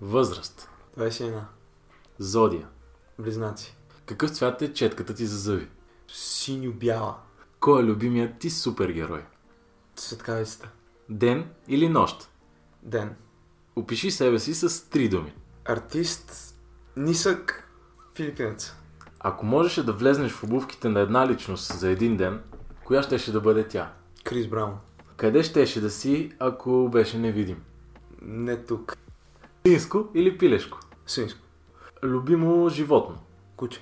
Възраст. 21. Зодия. Близнаци. Какъв цвят е четката ти за зъби? Синьо-бяла. Кой е любимият ти супергерой? Светкавицата. Ден или нощ? Ден. Опиши себе си с три думи. Артист. Нисък. Филипинец. Ако можеше да влезнеш в обувките на една личност за един ден, коя щеше да бъде тя? Крис Браун. Къде щеше да си, ако беше невидим? Не тук. Свинско или пилешко? Свинско. Любимо животно? Куче.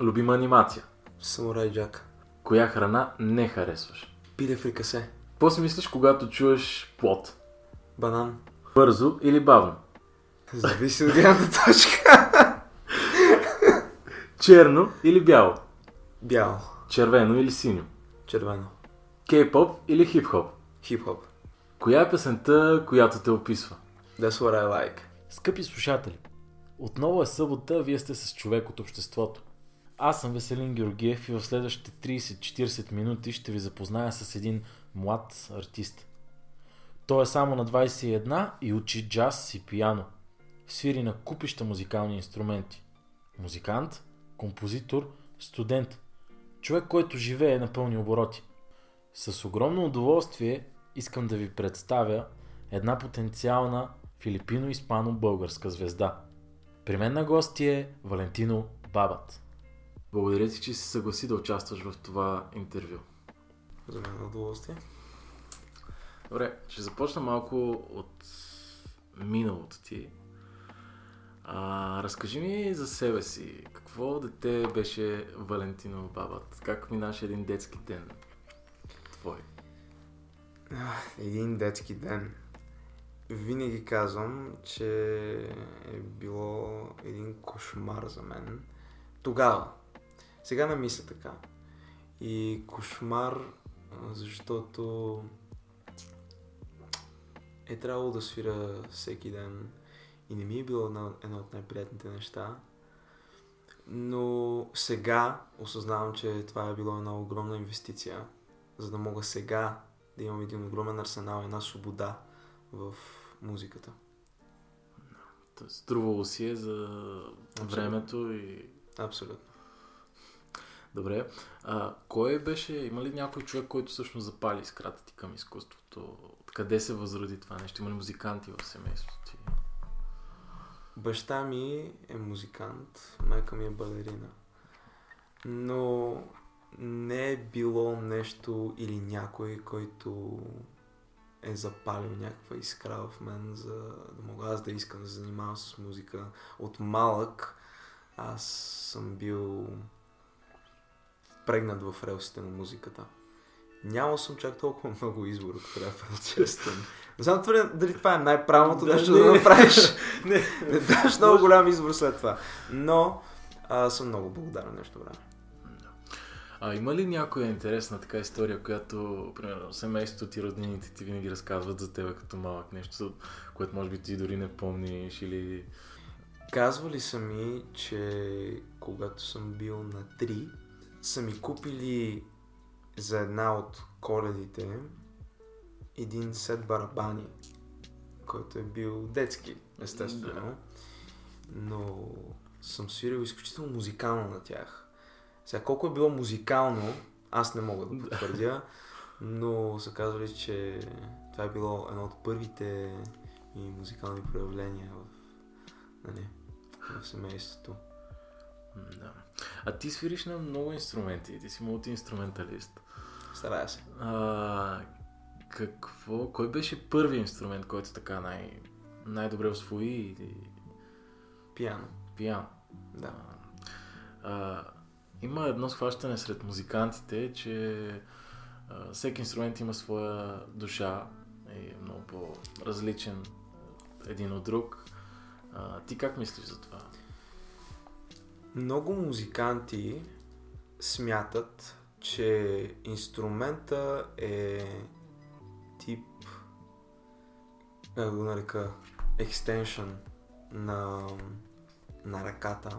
Любима анимация? Самурай Джак. Коя храна не харесваш? Пиле фрикасе. Какво си мислиш, когато чуеш плод? Банан. Бързо или бавно? Зависи от гледната точка. Черно или бяло? Бял. Червено или синьо? Червено. Кей-поп или хип-хоп? Хип-хоп. Коя е песента, която те описва? That's what I like. Скъпи слушатели, отново е събота, вие сте с човек от обществото. Аз съм Веселин Георгиев и в следващите 30-40 минути ще ви запозная с един млад артист. Той е само на 21 и учи джаз и пиано. Свири на купища музикални инструменти. Музикант, композитор, студент. Човек, който живее на пълни обороти. С огромно удоволствие искам да ви представя една потенциална филипино-испано-българска звезда. При мен на гости е Валентино Бабат. Благодаря ти, че си съгласи да участваш в това интервю. За мен удоволствие. Добре, ще започна малко от миналото ти. А, разкажи ми за себе си. Какво дете беше Валентино Бабат? Как минаше един детски ден твой? Един детски ден. Винаги казвам, че е било един кошмар за мен. Тогава. Сега не мисля така. И кошмар, защото е трябвало да свира всеки ден и не ми е било едно, едно от най-приятните неща. Но сега осъзнавам, че това е било една огромна инвестиция, за да мога сега да имам един огромен арсенал, една свобода в музиката. Тоест, Струвало си е за Абсолютно. времето и... Абсолютно. Добре. А, кой беше, има ли някой човек, който всъщност запали искрата ти към изкуството? Къде се възроди това нещо? Има ли музиканти в семейството ти? Баща ми е музикант, майка ми е балерина. Но не е било нещо или някой, който е запалил някаква искра в мен, за да мога аз да искам да се занимавам с музика. От малък аз съм бил прегнат в релсите на музиката. Нямал съм чак толкова много избор, ако трябва да бъда честен. Не знам дали, дали това е най-правилното нещо не. да направиш. Не. Не даш много голям избор след това. Но а, съм много благодарен нещо време. А има ли някоя интересна така история, която, примерно, семейството ти, роднините ти винаги разказват за тебе като малък нещо, което може би ти дори не помниш или... Казвали са ми, че когато съм бил на 3, са ми купили за една от коледите един сет барабани, който е бил детски, естествено. Но съм свирил изключително музикално на тях. Сега колко е било музикално, аз не мога да потвърдя, но са казвали, че това е било едно от първите и музикални проявления в, нали, в семейството. Да. А ти свириш на много инструменти, ти си мултиинструменталист. Старая се. А, какво, кой беше първият инструмент, който така най, най-добре освои? Пиано. Пиано. Да. А, има едно схващане сред музикантите, че а, всеки инструмент има своя душа и е много по-различен един от друг. А, ти как мислиш за това? Много музиканти смятат, че инструмента е тип, да го нарека, екстеншън на, на ръката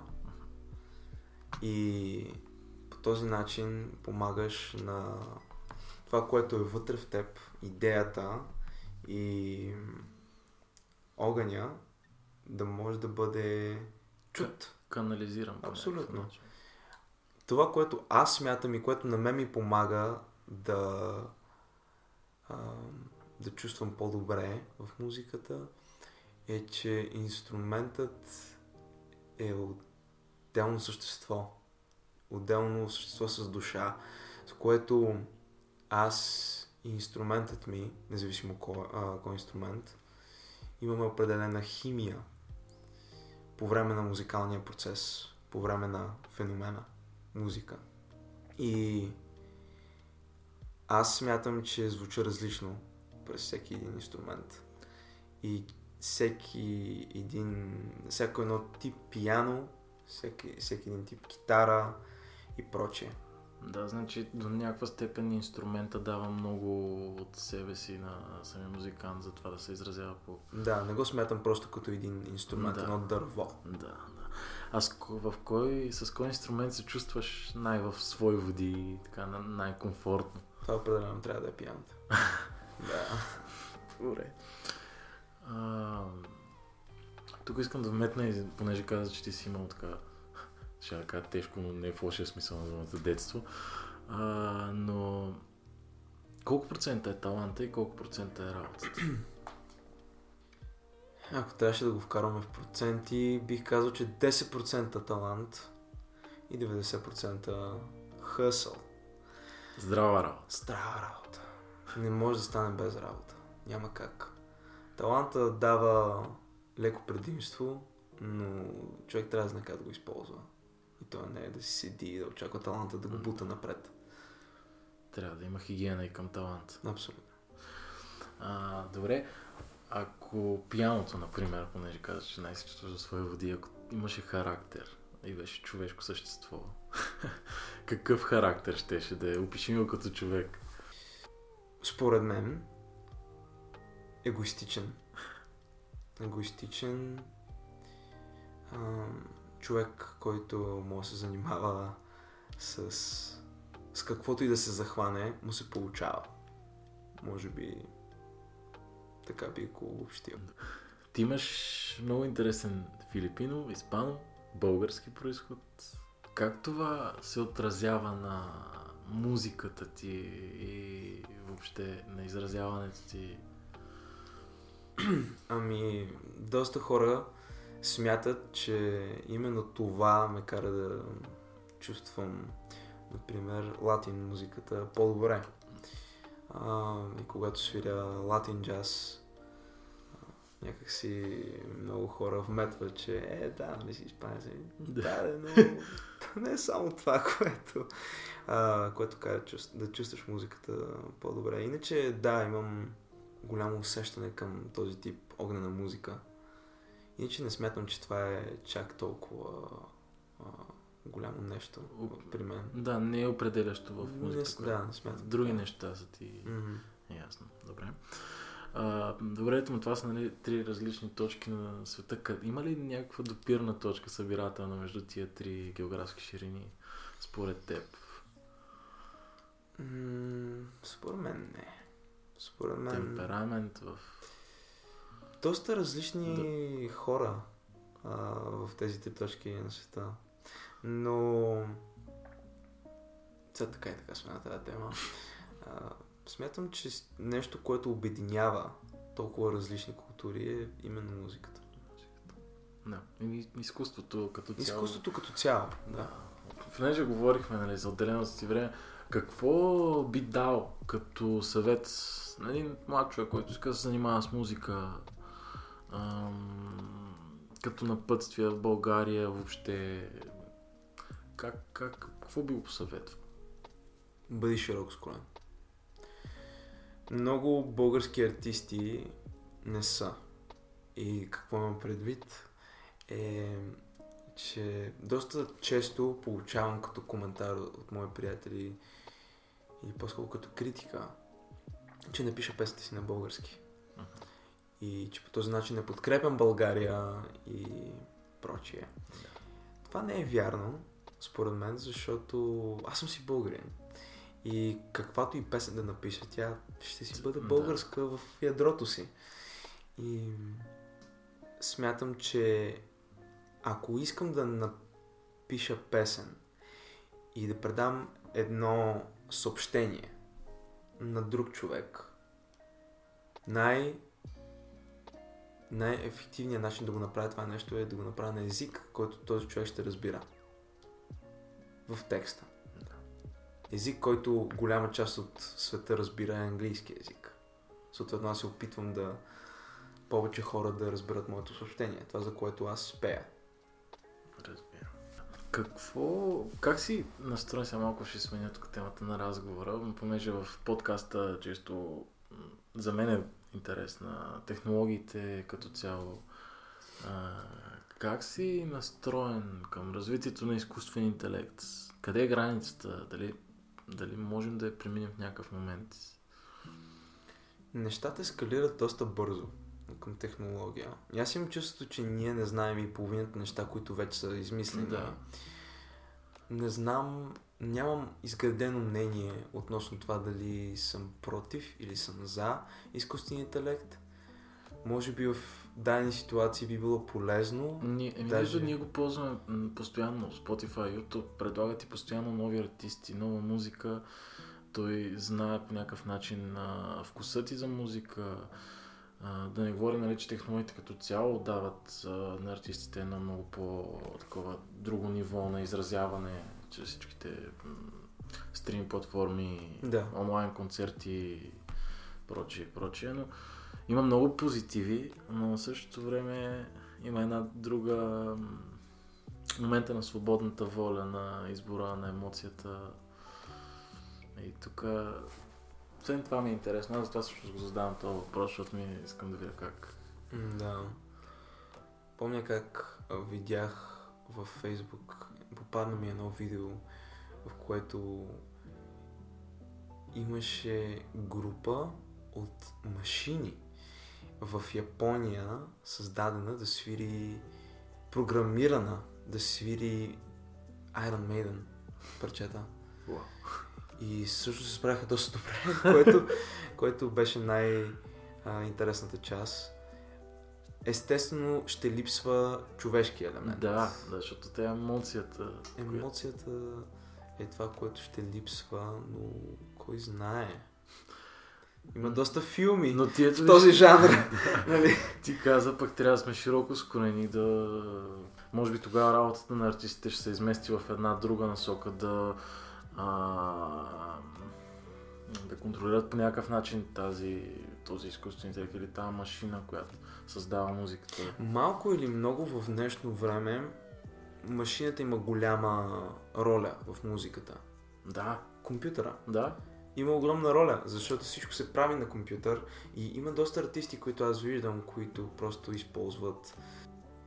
и по този начин помагаш на това, което е вътре в теб, идеята и огъня да може да бъде чут. Канализирам. Абсолютно. Това, което аз смятам и което на мен ми помага да, а, да чувствам по-добре в музиката, е, че инструментът е отделно същество. Отделно същество с душа, с което аз и инструментът ми, независимо кой, а, кой инструмент, имаме определена химия по време на музикалния процес, по време на феномена музика. И аз смятам, че звуча различно през всеки един инструмент. И всеки един, всяко едно тип пияно, всеки, всеки един тип китара и прочее. Да, значи до някаква степен инструмента дава много от себе си на самия музикант за това да се изразява по... Да, не го смятам просто като един инструмент, да. едно дърво. Да, да. А с, в кой, с кой инструмент се чувстваш най- в свои води, така най-комфортно? Това определено трябва да е пианото. да. Добре. А, тук искам да вметна, понеже каза, че ти си имал така ще да кажа тежко, но не в лошия смисъл на думата детство. А, но колко процента е таланта и колко процента е работата? Ако трябваше да го вкарваме в проценти, бих казал, че 10% талант и 90% хъсъл. Здрава работа. Здрава работа. Не може да стане без работа. Няма как. Таланта дава леко предимство, но човек трябва да знае как да го използва. И то не е да си седи и да очаква таланта да го бута напред. Трябва да има хигиена и към талант. Абсолютно. А, добре, ако пияното, например, понеже казваш, че най-се чувстваш за своя води, ако имаше характер и беше човешко същество, какъв характер щеше да е? Опиши го като човек. Според мен, егоистичен. Егоистичен. Ам човек, който може да се занимава с, с каквото и да се захване, му се получава. Може би така би го обобщил. Ти имаш много интересен филипино, испано, български происход. Как това се отразява на музиката ти и въобще на изразяването ти? Ами, доста хора смятат, че именно това ме кара да чувствам, например, латин музиката по-добре. А, и когато свиря латин джаз, някакси много хора вметват, че е, да, не си испанец. Да, да, но не е само това, което, а, което кара да чувстваш музиката по-добре. Иначе, да, имам голямо усещане към този тип огнена музика. Иначе не смятам, че това е чак толкова а, голямо нещо при мен. Да, не е определящо в музиката. Не, да, не смятам. Други неща са ти mm-hmm. ясно. Добре. А, добре, но това са нали, три различни точки на света. Има ли някаква допирна точка събирателна между тия три географски ширини, според теб? Mm, според мен не. Според мен... Темперамент в доста различни да. хора а, в тези три точки на света. Но сега така и така сме на тази тема. А, смятам, че нещо, което обединява толкова различни култури е именно музиката. Да. И изкуството като цяло. Изкуството като цяло, да. Понеже говорихме нали, за отделеното си време, какво би дал като съвет на един млад човек, който иска да се занимава с музика, ам, като напътствия в България въобще? Как, как, какво би го посъветвал? Бъди широко скроен. Много български артисти не са. И какво имам предвид е, че доста често получавам като коментар от мои приятели и по-скоро като критика, че не пиша песните си на български. Мгм. И че по този начин не подкрепям България и прочие. Това не е вярно, според мен, защото аз съм си българин. И каквато и песен да напиша, тя ще си бъде Да. българска в ядрото си. И смятам, че ако искам да напиша песен и да предам едно съобщение на друг човек, най- най-ефективният начин да го направя това нещо е да го направя на език, който този човек ще разбира. В текста. Език, който голяма част от света разбира е английски език. Съответно аз се опитвам да повече хора да разберат моето съобщение. Това за което аз спея. Разбирам. Какво, как си настроен сега малко ще сменя тук темата на разговора, понеже в подкаста често за мен е интересна технологиите като цяло. А, как си настроен към развитието на изкуствен интелект? Къде е границата? Дали, дали можем да я преминем в някакъв момент? Нещата ескалират доста бързо към технология. И аз имам чувството, че ние не знаем и половината неща, които вече са измислени. Да. Не знам, нямам изградено мнение относно това дали съм против или съм за изкуствения интелект. Може би в дадени ситуации би било полезно. Ние, еми, Даже- ние го ползваме постоянно. Spotify, YouTube предлагат и постоянно нови артисти, нова музика. Той знае по някакъв начин а, вкуса ти за музика. А, да не говорим, нали, че технологиите като цяло дават а, на артистите едно много по-такова друго ниво на изразяване чрез всичките м, стрим платформи, Да. онлайн концерти, прочие, прочие, но има много позитиви, но в същото време има една друга м, момента на свободната воля, на избора на емоцията. И тук освен това ми е интересно, аз затова също го задавам този въпрос, защото ми искам да видя как. Да. Помня как видях във Фейсбук, попадна ми едно видео, в което имаше група от машини в Япония, създадена да свири, програмирана да свири Iron Maiden парчета. Уау. И също се справяха доста добре, което, което беше най-интересната част. Естествено ще липсва човешки елемент. Да, да, защото те емоцията. която- Емоцията е това, което ще липсва, но кой знае. Има доста филми Но ти ето в този жанр. нали? Ти каза, пък трябва да сме широко скроени, да... Може би тогава работата на артистите ще се измести в една друга насока, да... А, да контролират по някакъв начин тази, този изкуствен интелект или тази машина, която създава музиката. Малко или много в днешно време машината има голяма роля в музиката. Да, Компютъра да. има огромна роля, защото всичко се прави на компютър и има доста артисти, които аз виждам, които просто използват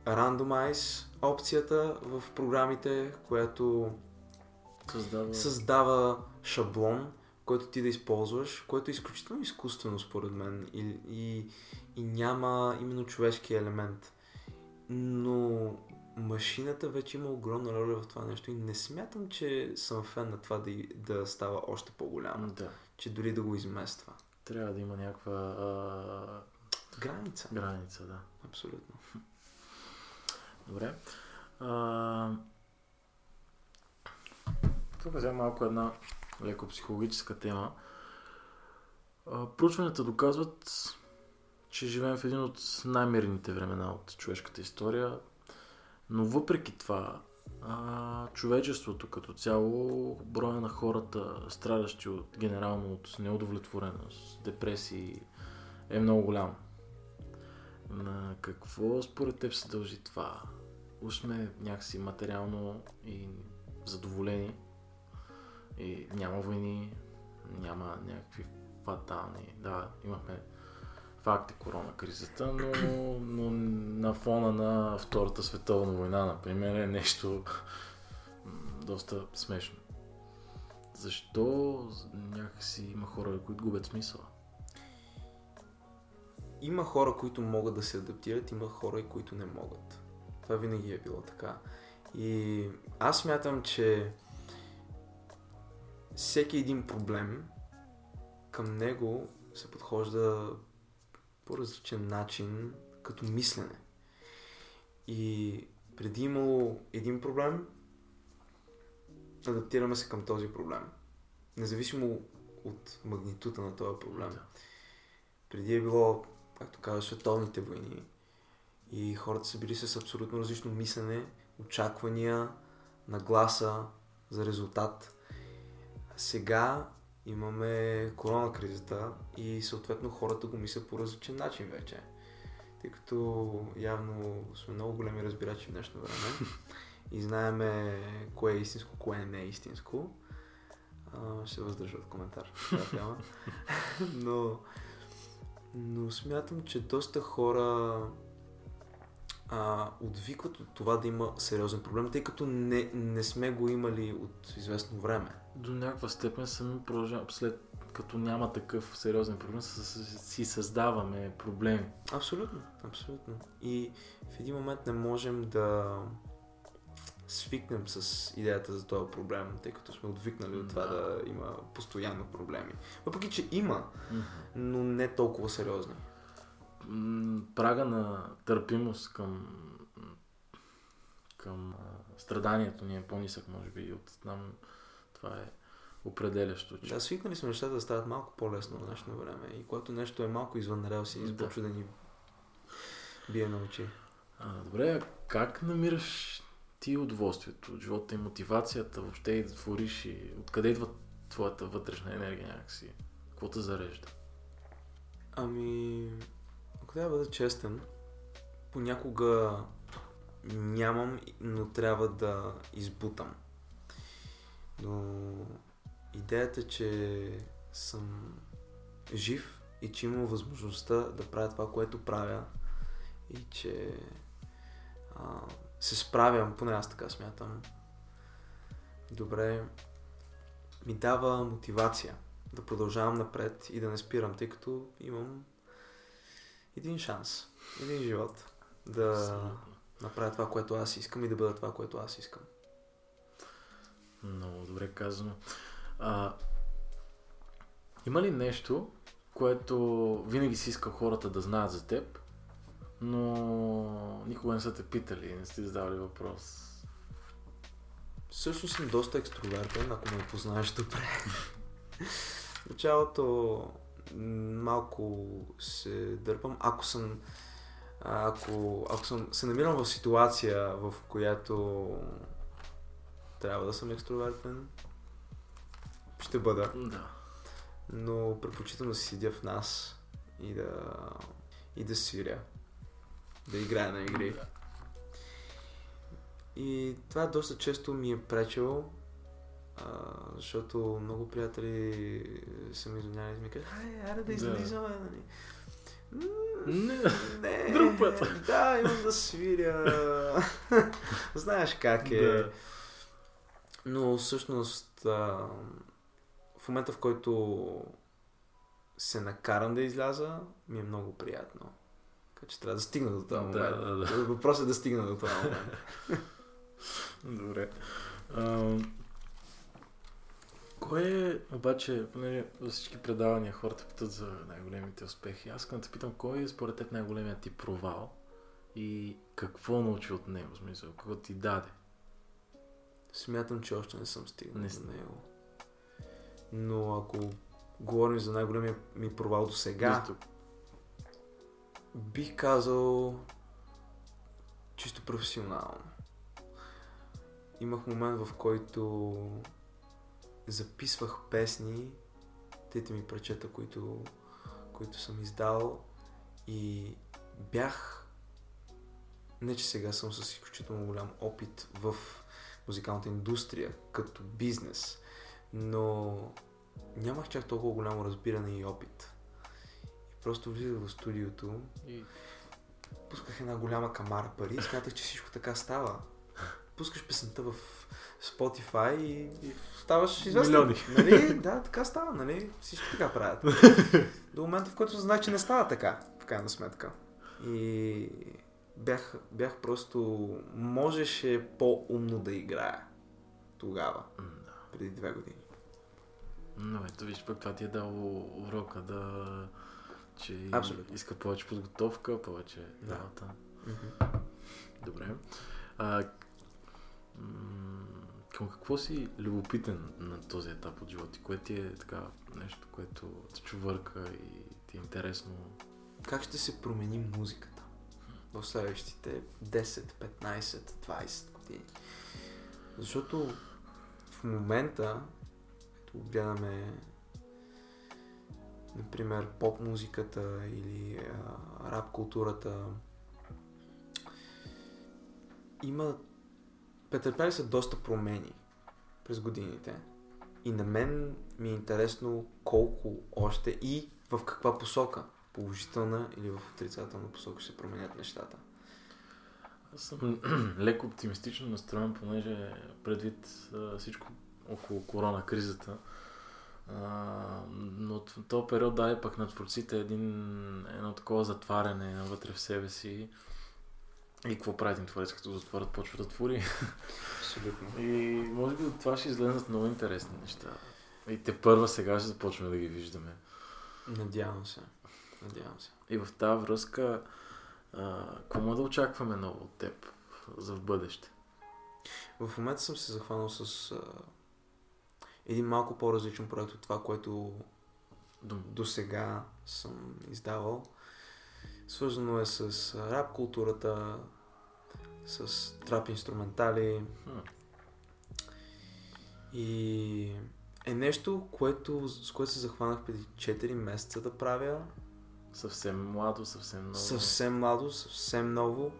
randomize опцията в програмите, която Създава... създава шаблон, който ти да използваш, което е изключително изкуствено според мен и, и, и няма именно човешки елемент. Но машината вече има огромна роля в това нещо и не смятам, че съм фен на това да, да става още по-голямо, Да. че дори да го измества. Трябва да има някаква а... Граница. граница, да. Абсолютно. Добре. А... Тук взема малко една леко психологическа тема. Проучванията доказват, че живеем в един от най-мирните времена от човешката история, но въпреки това, а, човечеството като цяло, броя на хората, страдащи от, генерално от неудовлетвореност, депресии, е много голям. На какво според теб се дължи това? Уж сме някакси материално и задоволени и няма войни, няма някакви фатални. Да, имахме факт е корона кризата, но, но на фона на Втората световна война, например, е нещо доста смешно. Защо някакси има хора, които губят смисъл? Има хора, които могат да се адаптират, има хора, които не могат. Това винаги е било така. И аз смятам, че всеки един проблем, към него се подхожда по различен начин, като мислене. И преди имало един проблем, адаптираме се към този проблем. Независимо от магнитута на този проблем. Да. Преди е било, както казваш, световните войни. И хората са били с абсолютно различно мислене, очаквания, нагласа за резултат. Сега имаме корона кризата и съответно хората го мислят по различен начин вече. Тъй като явно сме много големи разбирачи в днешно време и знаеме кое е истинско, кое не е истинско. А, ще въздържа от коментар. но, но смятам, че доста хора а, отвикват от това да има сериозен проблем, тъй като не, не сме го имали от известно време до някаква степен сами продължаваме, след като няма такъв сериозен проблем, си създаваме проблеми. Абсолютно, абсолютно. И в един момент не можем да свикнем с идеята за този проблем, тъй като сме отвикнали от това да има постоянно проблеми. Въпреки, че има, но не толкова сериозни. Прага на търпимост към към страданието ни е по-нисък, може би, от там това е определящо. Че... Да, свикнали сме нещата да стават малко по-лесно в днешно време и когато нещо е малко извън релси, да. започва да ни бие на очи. А, добре, как намираш ти удоволствието от живота и мотивацията въобще и да твориш и откъде идва твоята вътрешна енергия някакси? Какво те зарежда? Ами, ако трябва да бъда честен, понякога нямам, но трябва да избутам. Но идеята, че съм жив и че имам възможността да правя това, което правя и че а, се справям, поне аз така смятам, добре, ми дава мотивация да продължавам напред и да не спирам, тъй като имам един шанс, един живот да направя това, което аз искам и да бъда това, което аз искам. Много добре казано. А, има ли нещо, което винаги си иска хората да знаят за теб, но никога не са те питали, не сте задавали въпрос? Всъщност съм доста екстровертен, ако ме познаеш добре. В началото малко се дърпам. Ако съм ако, ако съм се намирам в ситуация, в която трябва да съм екстровертен. Ще бъда. Да. Но предпочитам да си седя в нас и да, и да свиря. Да играя на игри. Да. И това доста често ми е пречело, а, защото много приятели са ми извинявали и ми казват, ай, айде да излизаме, да. нали? Не, не, друг път. Да, имам да свиря. Знаеш как е. Да. Но всъщност а, в момента в който се накарам да изляза, ми е много приятно. Така че трябва да стигна до това момент. Да, да, да. Въпросът е да стигна до това момент. Добре. А, кое е, обаче, понеже за всички предавания хората питат за най-големите успехи, аз искам да те питам, кой е според теб най-големият ти провал и какво научи от него, смисъл, какво ти даде? Смятам, че още не съм стигнал не до него. Но ако говорим за най-големия ми провал до сега, бих казал чисто професионално. Имах момент, в който записвах песни, трите ми пречета, които, които съм издал и бях не, че сега съм с изключително голям опит в музикалната индустрия, като бизнес, но нямах чак толкова голямо разбиране и опит. И просто влизах в студиото, И пусках една голяма камара пари и смятах, че всичко така става. Пускаш песента в Spotify и, и ставаш известен. Милиони. Нали? Да, така става, нали? Всички така правят. До момента, в който знае, че не става така, в крайна сметка. И бях, бях просто... Можеше по-умно да играя тогава, преди две години. Но ето виж, пък това ти е дало урока да... че Абсолютно. иска повече подготовка, повече Да. работа. Добре. А, към какво си любопитен на този етап от живота? Кое ти е така нещо, което те чувърка и ти е интересно? Как ще се промени музиката в следващите 10, 15, 20 години? Защото в момента, като гледаме например поп музиката или а, рап културата, има претърпяли са доста промени през годините. И на мен ми е интересно колко още и в каква посока. Положителна или в отрицателна посока ще се променят нещата. Аз съм леко оптимистично настроен, понеже предвид а, всичко около корона кризата. А, но в този период даде пък на творците един, едно такова затваряне навътре в себе си. И какво прави един творец, като затворят, почва да твори. Абсолютно. И може би от това ще излезнат много интересни неща. И те първа сега ще започваме да ги виждаме. Надявам се. Надявам се. И в тази връзка, какво да очакваме ново от теб за в бъдеще? В момента съм се захванал с а, един малко по-различен проект от това, което до сега съм издавал. Свързано е с рап културата, с трап инструментали и е нещо, което, с което се захванах преди 4 месеца да правя. Съвсем младо, съвсем ново. Съвсем младо, съвсем ново.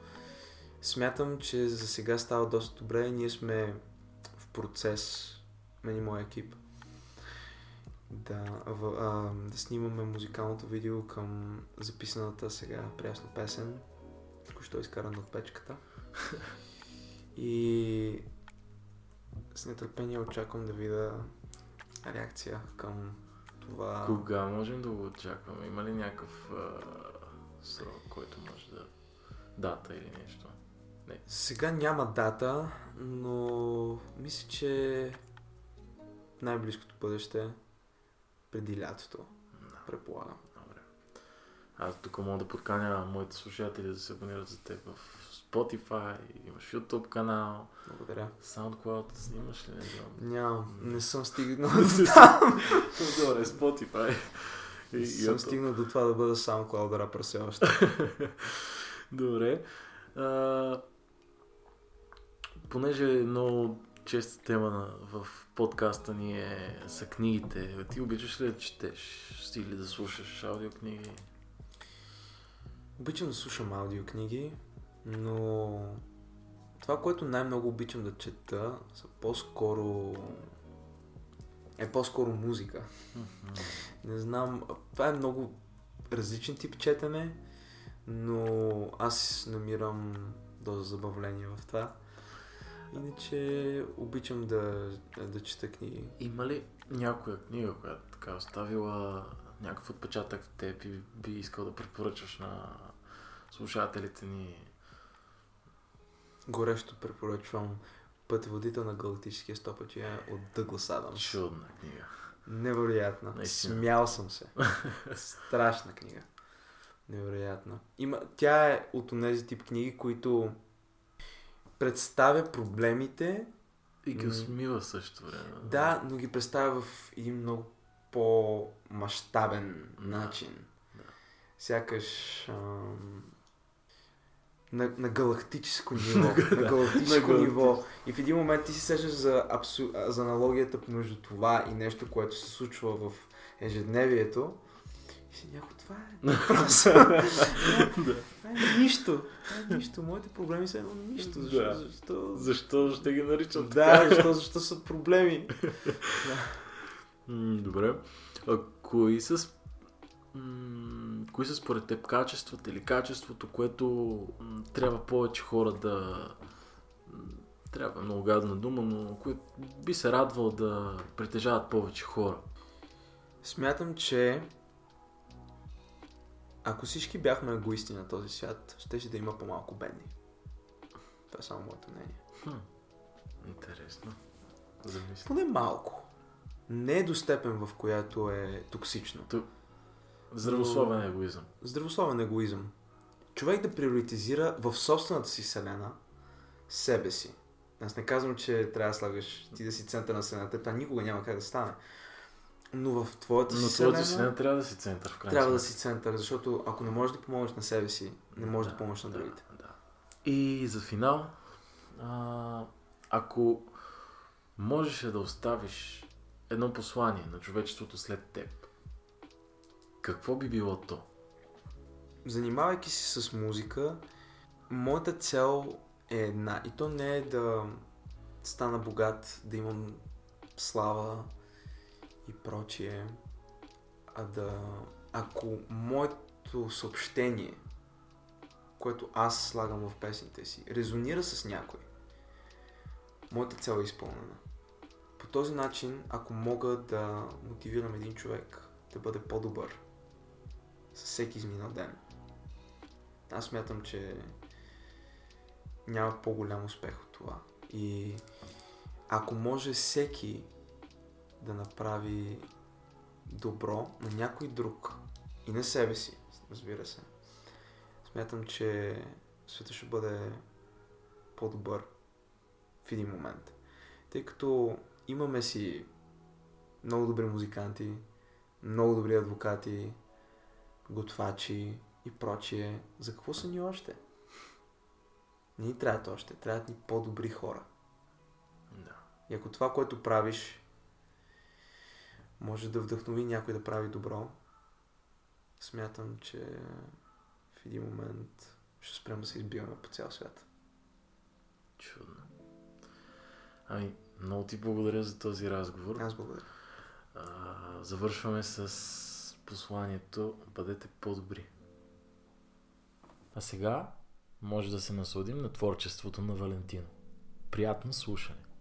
Смятам, че за сега става доста добре. Ние сме в процес, мен и моя екип, да, в, а, да снимаме музикалното видео към записаната сега прясна песен, току-що изкарана от печката. И с нетърпение очаквам да видя реакция към това. Кога можем да го очакваме? Има ли някакъв а, срок, който може да... Дата или нещо? Сега няма дата, но мисля, че най-близкото бъдеще преди лятото, Да, предполагам. добре. Аз тук мога да подканя моите слушатели да се абонират за теб в Spotify, имаш YouTube канал, Благодаря. SoundCloud, снимаш ли? Нямам, не съм стигнал до там. Добре, Spotify. И, съм стигнал до това да бъда SoundCloud рапър все още. Добре. А, понеже е много честа тема на, в подкаста ни е, са книгите. Ти обичаш ли да четеш или да слушаш аудиокниги? Обичам да слушам аудиокниги, но това, което най-много обичам да чета, са по-скоро... е по-скоро музика. Не знам, това е много различен тип четене, но аз намирам доза забавление в това. Иначе обичам да, да чета книги. Има ли някоя книга, която така е оставила някакъв отпечатък в теб и би искал да препоръчаш на слушателите ни? Горещо препоръчвам Пътеводител на галактическия стопачия от Дъглас Адамс. Чудна книга. Невероятна. Наистина. Смял съм се. Страшна книга. Невероятна. Има, тя е от тези тип книги, които представя проблемите, И ги усмива също време. да, но ги представя в един много по-масштабен начин. Сякаш ам, на, на галактическо ниво. на галактическо ниво. И в един момент ти си сещаш за, абсу... за аналогията между това и нещо, което се случва в ежедневието. И си някой, това е просто. Е нищо. Е нищо. Моите проблеми са едно нищо. Защо? Да. Защо? Защо ще ги наричат Да, защо, защо са проблеми? М, Добре. А кои са, м, кои са според теб качествата или качеството, което м, трябва повече хора да... м, Трябва много гадна дума, но което би се радвал да притежават повече хора. Смятам, че ако всички бяхме егоисти на този свят, щеше да има по-малко бедни. Това е само моето мнение. Хм. Интересно. Замисли. Поне малко. Не е до степен, в която е токсично. Здравословен егоизъм. Здравословен егоизъм. Човек да приоритизира в собствената си вселена себе си. Аз не казвам, че трябва да слагаш ти да си център на вселената, това никога няма как да стане. Но в твоята си Но вселена, твоята вселена трябва да си център в трябва да си център, защото ако не можеш да помогнеш на себе си, не можеш да, Да, помогнеш на да, другите. Да. И за финал, а, ако можеше да оставиш едно послание на човечеството след теб, какво би било то? Занимавайки се с музика, моята цел е една. И то не е да стана богат, да имам слава и прочие, а да... Ако моето съобщение, което аз слагам в песните си, резонира с някой, моята цел е изпълнена. По този начин, ако мога да мотивирам един човек да бъде по-добър с всеки изминал ден, аз смятам, че няма по-голям успех от това. И ако може всеки да направи добро на някой друг и на себе си, разбира се, смятам, че света ще бъде по-добър в един момент. Тъй като имаме си много добри музиканти, много добри адвокати, готвачи и прочие. За какво са ни още? Не ни трябват още. Трябват ни по-добри хора. Да. И ако това, което правиш, може да вдъхнови някой да прави добро, смятам, че в един момент ще спрем да се избиваме по цял свят. Чудно. Ами, много ти благодаря за този разговор. Аз благодаря. А, завършваме с посланието Бъдете по-добри. А сега може да се насладим на творчеството на Валентино. Приятно слушане!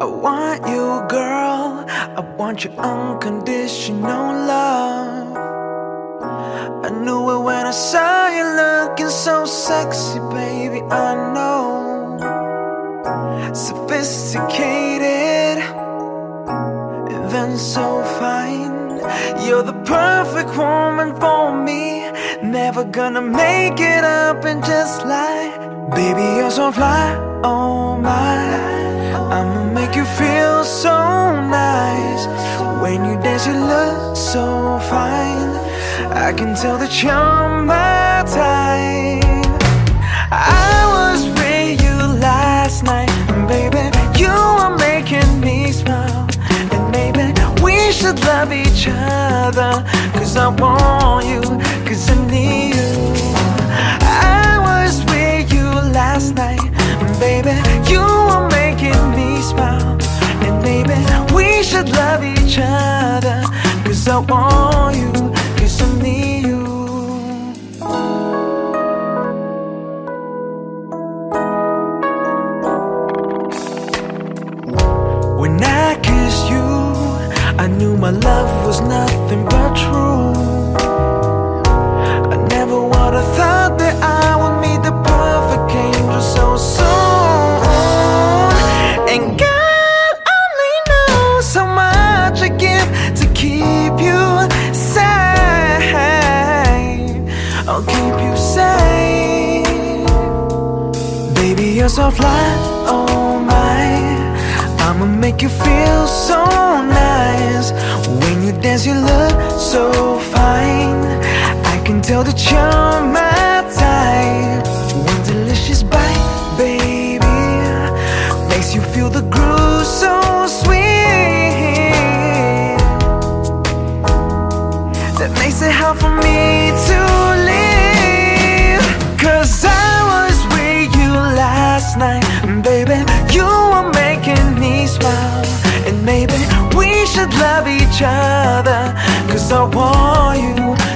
I want you, girl. I want your unconditional love. I knew it when I saw you looking so sexy, baby. I know. Sophisticated, and then so fine. You're the perfect woman for me. Never gonna make it up and just lie. Baby, you're so fly, oh my. I'ma make you feel so nice. When you dance, you look so fine. I can tell that you're my type. I was with you last night, and baby, you were making me smile. And maybe we should love each other. Cause I want you, cause I need you. I was with you last night, and baby, you were could love each other. Cause I want you, cause I need you. When I kissed you, I knew my love was nothing but true. I never would have thought that I so fly I'ma make you feel so nice. When you dance you look so fine. I can tell the charm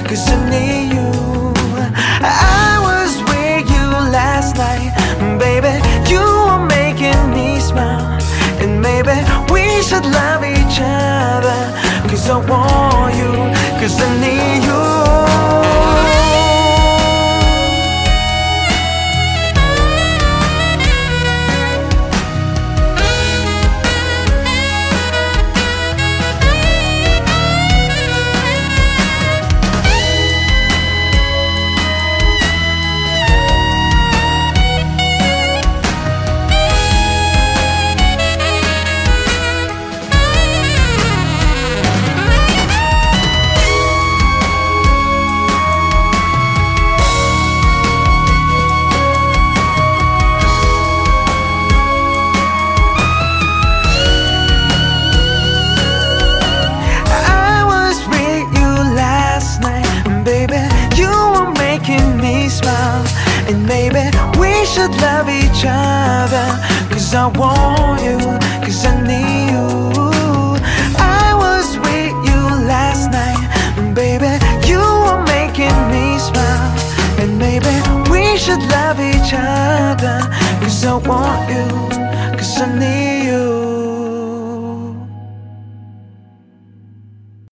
cause I need you. I was with you last night. Baby, you were making me smile. And maybe we should love each other. Cause I want